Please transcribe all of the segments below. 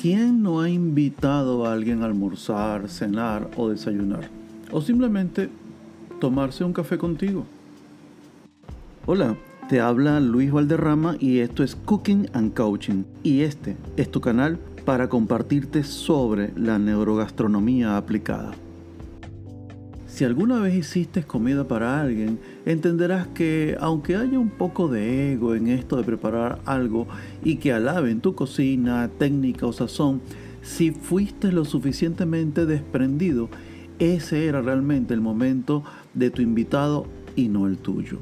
¿Quién no ha invitado a alguien a almorzar, cenar o desayunar? O simplemente tomarse un café contigo. Hola, te habla Luis Valderrama y esto es Cooking and Coaching. Y este es tu canal para compartirte sobre la neurogastronomía aplicada. Si alguna vez hiciste comida para alguien, entenderás que aunque haya un poco de ego en esto de preparar algo y que alaben tu cocina, técnica o sazón, si fuiste lo suficientemente desprendido, ese era realmente el momento de tu invitado y no el tuyo.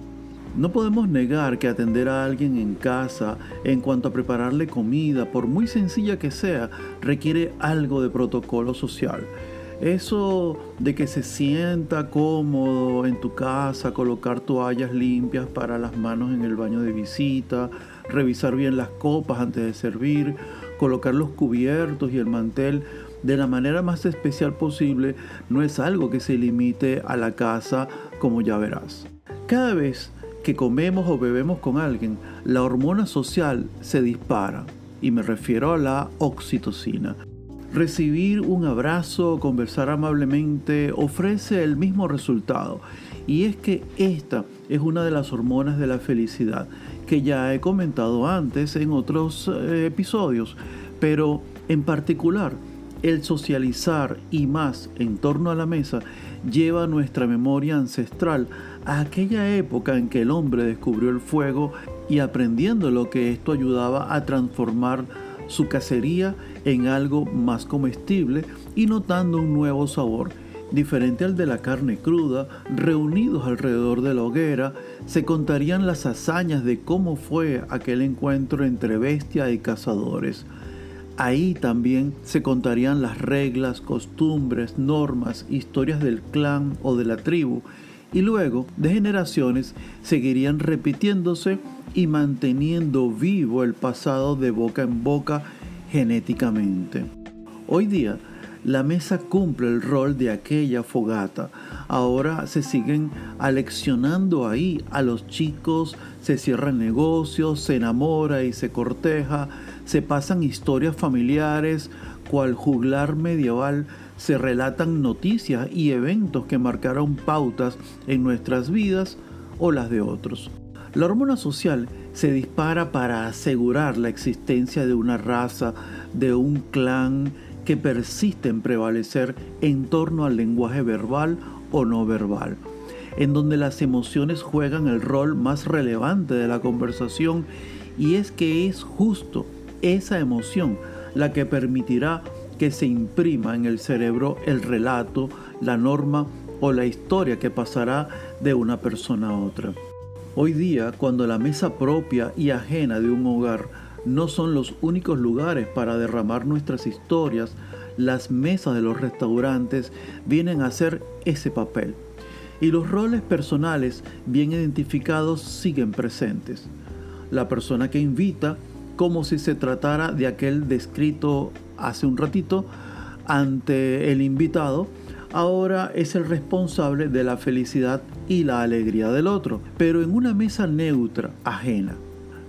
No podemos negar que atender a alguien en casa en cuanto a prepararle comida, por muy sencilla que sea, requiere algo de protocolo social eso de que se sienta cómodo en tu casa, colocar toallas limpias para las manos en el baño de visita, revisar bien las copas antes de servir, colocar los cubiertos y el mantel de la manera más especial posible, no es algo que se limite a la casa como ya verás. Cada vez que comemos o bebemos con alguien, la hormona social se dispara y me refiero a la oxitocina. Recibir un abrazo conversar amablemente ofrece el mismo resultado. Y es que esta es una de las hormonas de la felicidad que ya he comentado antes en otros eh, episodios, pero en particular el socializar y más en torno a la mesa lleva nuestra memoria ancestral a aquella época en que el hombre descubrió el fuego y aprendiendo lo que esto ayudaba a transformar su cacería en algo más comestible y notando un nuevo sabor, diferente al de la carne cruda, reunidos alrededor de la hoguera, se contarían las hazañas de cómo fue aquel encuentro entre bestia y cazadores. Ahí también se contarían las reglas, costumbres, normas, historias del clan o de la tribu, y luego, de generaciones, seguirían repitiéndose y manteniendo vivo el pasado de boca en boca genéticamente. Hoy día, la mesa cumple el rol de aquella fogata. Ahora se siguen aleccionando ahí a los chicos, se cierran negocios, se enamora y se corteja, se pasan historias familiares, cual juglar medieval, se relatan noticias y eventos que marcaron pautas en nuestras vidas o las de otros. La hormona social se dispara para asegurar la existencia de una raza, de un clan que persiste en prevalecer en torno al lenguaje verbal o no verbal, en donde las emociones juegan el rol más relevante de la conversación y es que es justo esa emoción la que permitirá que se imprima en el cerebro el relato, la norma o la historia que pasará de una persona a otra. Hoy día, cuando la mesa propia y ajena de un hogar no son los únicos lugares para derramar nuestras historias, las mesas de los restaurantes vienen a ser ese papel. Y los roles personales bien identificados siguen presentes. La persona que invita, como si se tratara de aquel descrito hace un ratito, ante el invitado, ahora es el responsable de la felicidad y la alegría del otro, pero en una mesa neutra, ajena.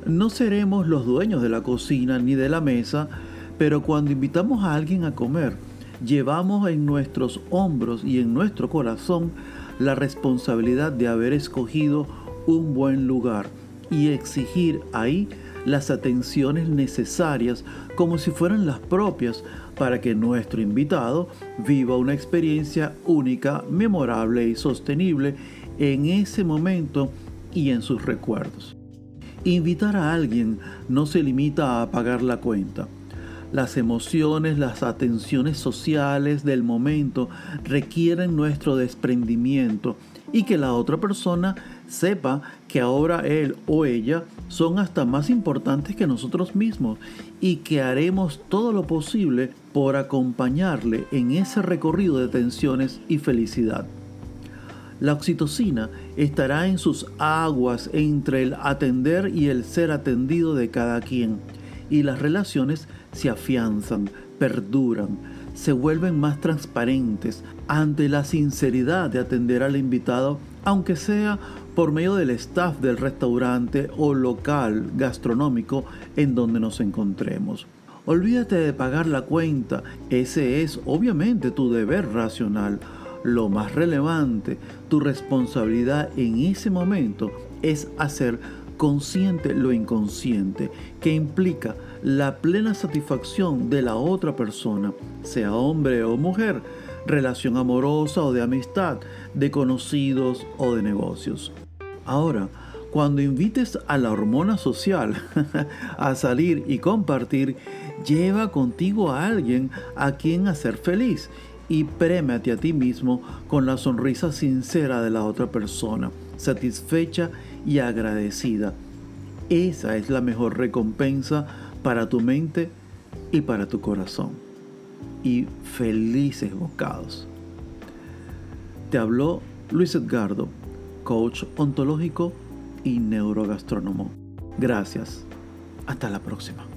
No seremos los dueños de la cocina ni de la mesa, pero cuando invitamos a alguien a comer, llevamos en nuestros hombros y en nuestro corazón la responsabilidad de haber escogido un buen lugar y exigir ahí las atenciones necesarias como si fueran las propias para que nuestro invitado viva una experiencia única, memorable y sostenible en ese momento y en sus recuerdos. Invitar a alguien no se limita a pagar la cuenta. Las emociones, las atenciones sociales del momento requieren nuestro desprendimiento y que la otra persona sepa que ahora él o ella son hasta más importantes que nosotros mismos y que haremos todo lo posible por acompañarle en ese recorrido de tensiones y felicidad. La oxitocina estará en sus aguas entre el atender y el ser atendido de cada quien, y las relaciones se afianzan, perduran, se vuelven más transparentes ante la sinceridad de atender al invitado, aunque sea por medio del staff del restaurante o local gastronómico en donde nos encontremos. Olvídate de pagar la cuenta, ese es obviamente tu deber racional. Lo más relevante, tu responsabilidad en ese momento es hacer consciente lo inconsciente, que implica la plena satisfacción de la otra persona, sea hombre o mujer, relación amorosa o de amistad, de conocidos o de negocios. Ahora, cuando invites a la hormona social a salir y compartir, lleva contigo a alguien a quien hacer feliz y prémate a ti mismo con la sonrisa sincera de la otra persona, satisfecha y agradecida. Esa es la mejor recompensa para tu mente y para tu corazón. Y felices bocados. Te habló Luis Edgardo, coach ontológico y neurogastrónomo. Gracias. Hasta la próxima.